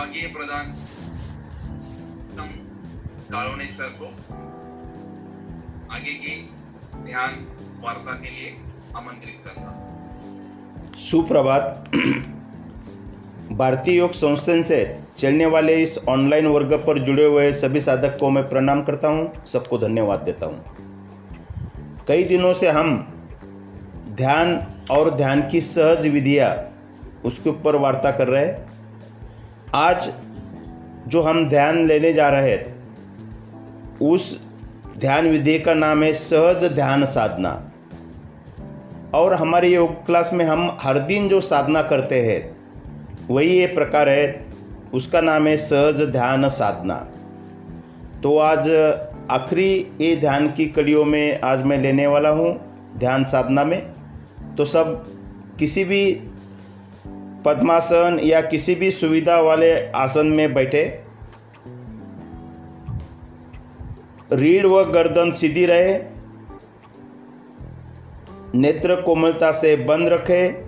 विभागीय प्रधान। तम सर को आगे की ध्यान वार्ता के लिए आमंत्रित करता हूँ। सुप्रभात। भारतीय योग संस्थान से चलने वाले इस ऑनलाइन वर्ग पर जुड़े हुए सभी साधक को मैं प्रणाम करता हूँ। सबको धन्यवाद देता हूँ। कई दिनों से हम ध्यान और ध्यान की सहज विधियाँ उसके ऊपर वार्ता कर रहे हैं। आज जो हम ध्यान लेने जा रहे हैं, उस ध्यान विधि का नाम है सहज ध्यान साधना। और हमारे योग क्लास में हम हर दिन जो साधना करते हैं, वही ये प्रकार है, उसका नाम है सहज ध्यान साधना। तो आज आखिरी ये ध्यान की कड़ियों में आज मैं लेने वाला हूँ, ध्यान साधना में। तो सब किसी भी पद्मासन या किसी भी सुविधा वाले आसन में बैठे। रीढ़ व गर्दन सीधी रहे। नेत्र कोमलता से बंद रखे।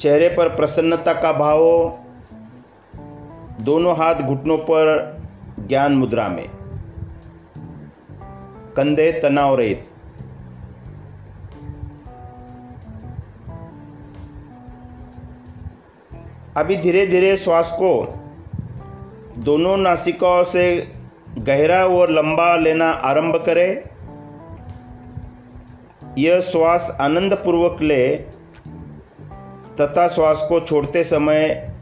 चेहरे पर प्रसन्नता का भाव हो। दोनों हाथ घुटनों पर ज्ञान मुद्रा में। कंधे तनाव रहित। अभी धीरे धीरे श्वास को दोनों नासिकाओं से गहरा और लंबा लेना आरंभ करें। यह श्वास आनंद पूर्वक ले, तथा श्वास को छोड़ते समय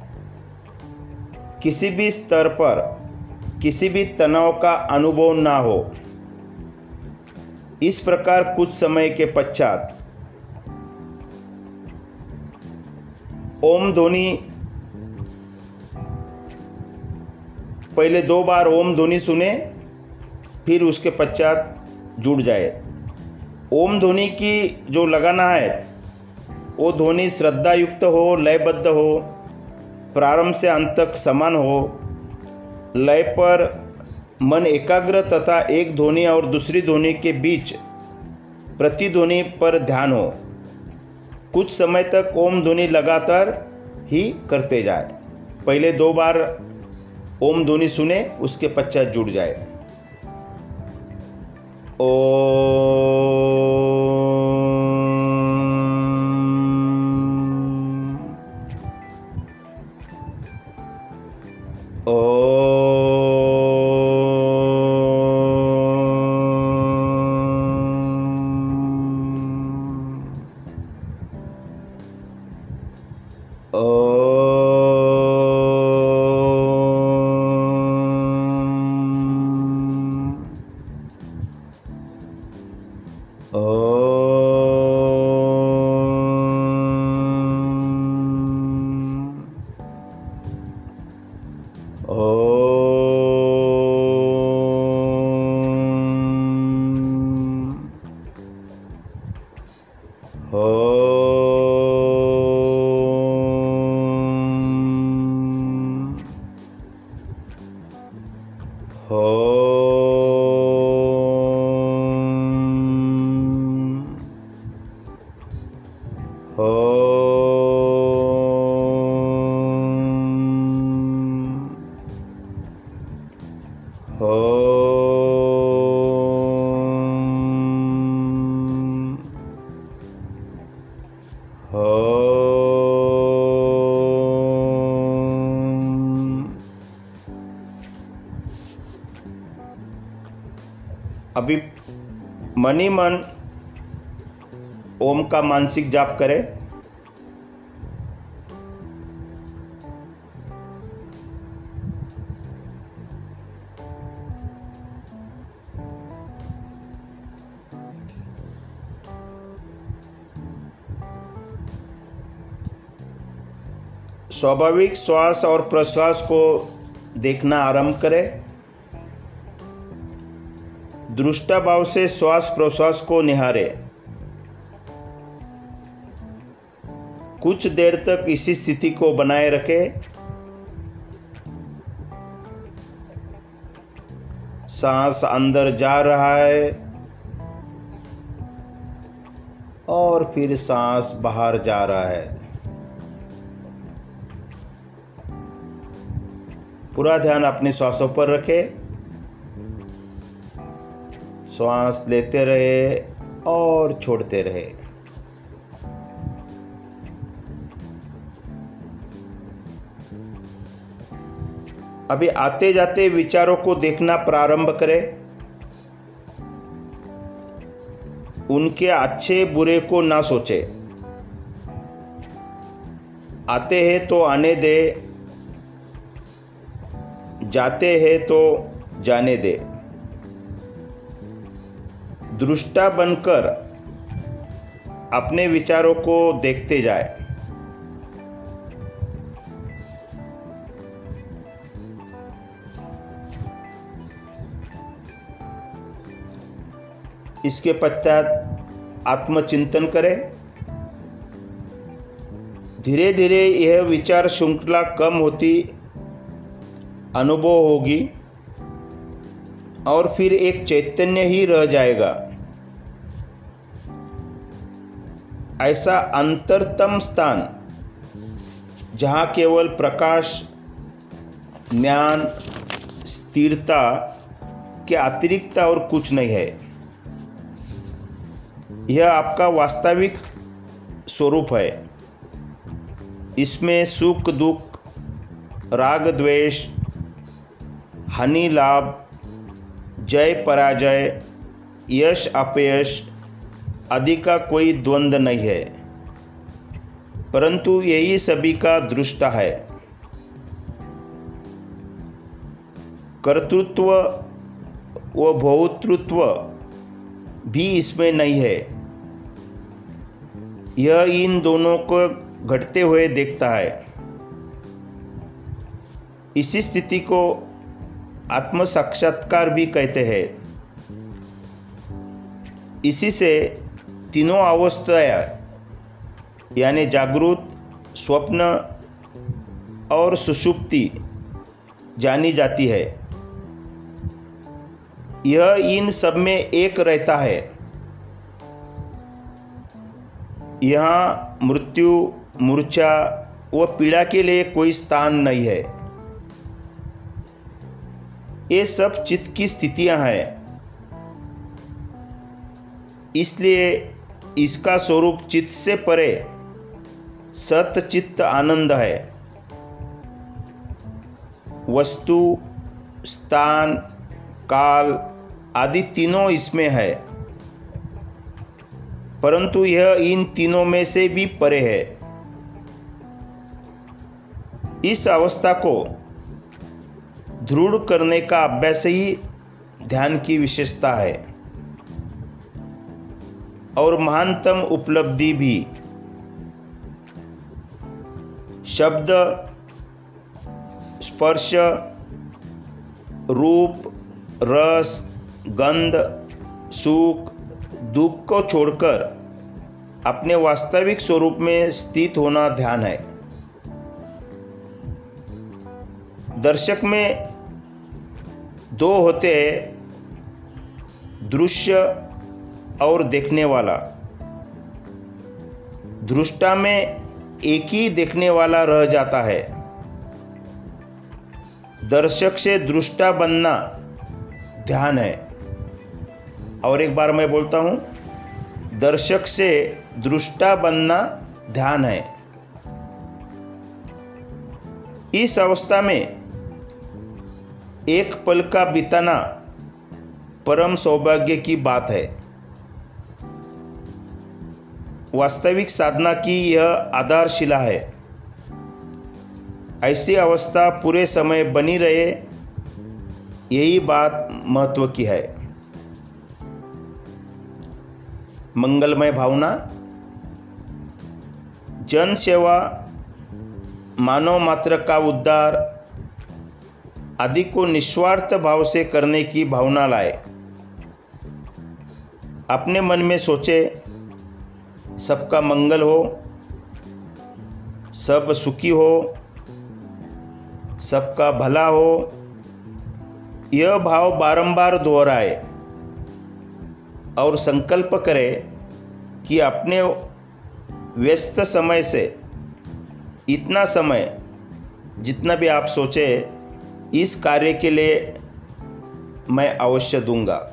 किसी भी स्तर पर किसी भी तनाव का अनुभव ना हो। इस प्रकार कुछ समय के पश्चात ओम ध्वनि पहले दो बार ओम ध्वनि सुने, फिर उसके पश्चात जुड़ जाए। ओम ध्वनि की जो लगाना है, वो ध्वनि श्रद्धा युक्त हो, लयबद्ध हो, प्रारंभ से अंत तक समान हो। लय पर मन एकाग्र तथा एक ध्वनि और दूसरी ध्वनि के बीच प्रतिध्वनि पर ध्यान हो। कुछ समय तक ओम ध्वनि लगातार ही करते जाए। पहले दो बार ओम ध्वनि सुने उसके पश्चात जुड़ जाए। ओ ओम Om. Om. Om. अभी मनी मन ओम का मानसिक जाप करें स्वाभाविक श्वास और प्रश्वास को देखना आरंभ करें। दृष्टा भाव से श्वास प्रश्वास को निहारे। कुछ देर तक इसी स्थिति को बनाए रखें। सांस अंदर जा रहा है और फिर सांस बाहर जा रहा है। पूरा ध्यान अपने श्वासों पर रखें। श्वास लेते रहे और छोड़ते रहे। अभी आते जाते विचारों को देखना प्रारंभ करें। उनके अच्छे बुरे को ना सोचे। आते हैं तो आने दे। जाते हैं तो जाने दे। दृष्टा बनकर अपने विचारों को देखते जाए। इसके पश्चात आत्मचिंतन करें। धीरे धीरे यह विचार श्रृंखला कम होती अनुभव होगी और फिर एक चैतन्य ही रह जाएगा। ऐसा अंतरतम स्थान जहाँ केवल प्रकाश, ज्ञान, स्थिरता के अतिरिक्त और कुछ नहीं है। यह आपका वास्तविक स्वरूप है। इसमें सुख, दुख, राग, द्वेष हानि लाभ, जय पराजय, यश अपयश, आदि का कोई द्वंद्व नहीं है। परंतु यही सभी का दृष्टा है। कर्तृत्व व भौतृत्व भी इसमें नहीं है। यह इन दोनों को घटते हुए देखता है। इसी स्थिति को आत्म साक्षात्कार भी कहते हैं। इसी से तीनों अवस्थाएँ, यानी जागृत, स्वप्न और सुषुप्ति जानी जाती है। यह इन सब में एक रहता है। यहाँ मृत्यु, मूर्छा व पीड़ा के लिए कोई स्थान नहीं है। ये सब चित्त की स्थितियाँ हैं। इसलिए इसका स्वरूप चित्त से परे सत चित्त आनंद है। वस्तु, स्थान, काल आदि तीनों इसमें है। परंतु यह इन तीनों में से भी परे है। इस अवस्था को दृढ़ करने का अभ्यास ही ध्यान की विशेषता है। और महानतम उपलब्धि भी। शब्द, स्पर्श, रूप, रस, गंध, सुख, दुख को छोड़कर अपने वास्तविक स्वरूप में स्थित होना ध्यान है। दर्शक में दो होते हैं, दृश्य और देखने वाला। दृष्टा में एक ही देखने वाला रह जाता है। दर्शक से दृष्टा बनना ध्यान है। और एक बार मैं बोलता हूँ, दर्शक से दृष्टा बनना ध्यान है। इस अवस्था में एक पल का बिताना परम सौभाग्य की बात है। वास्तविक साधना की यह आधारशिला है। ऐसी अवस्था पूरे समय बनी रहे, यही बात महत्व की है। मंगलमय भावना जन सेवा मानव मात्र का उद्धार आदि को निस्वार्थ भाव से करने की भावना लाए। अपने मन में सोचे, सबका मंगल हो, सब सुखी हो, सबका भला हो, यह भाव बारंबार दोहराए और संकल्प करे कि अपने व्यस्त समय से, इतना समय जितना भी आप सोचे इस कार्य के लिए मैं अवश्य दूँगा।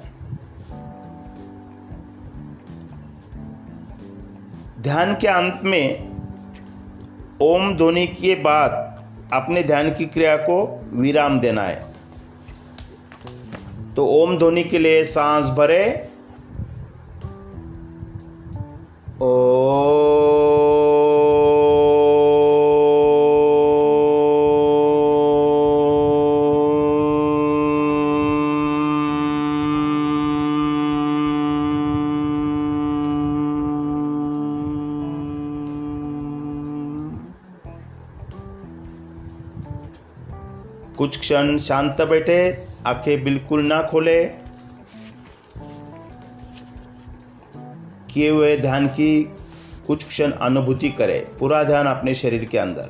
ध्यान के अंत में ओम ध्वनि के बाद अपने ध्यान की क्रिया को विराम देना है। तो ओम ध्वनि के लिए सांस भरे। कुछ क्षण शांत बैठे, आँखें बिल्कुल ना खोले। किए हुए ध्यान की कुछ क्षण अनुभूति करें। पूरा ध्यान अपने शरीर के अंदर।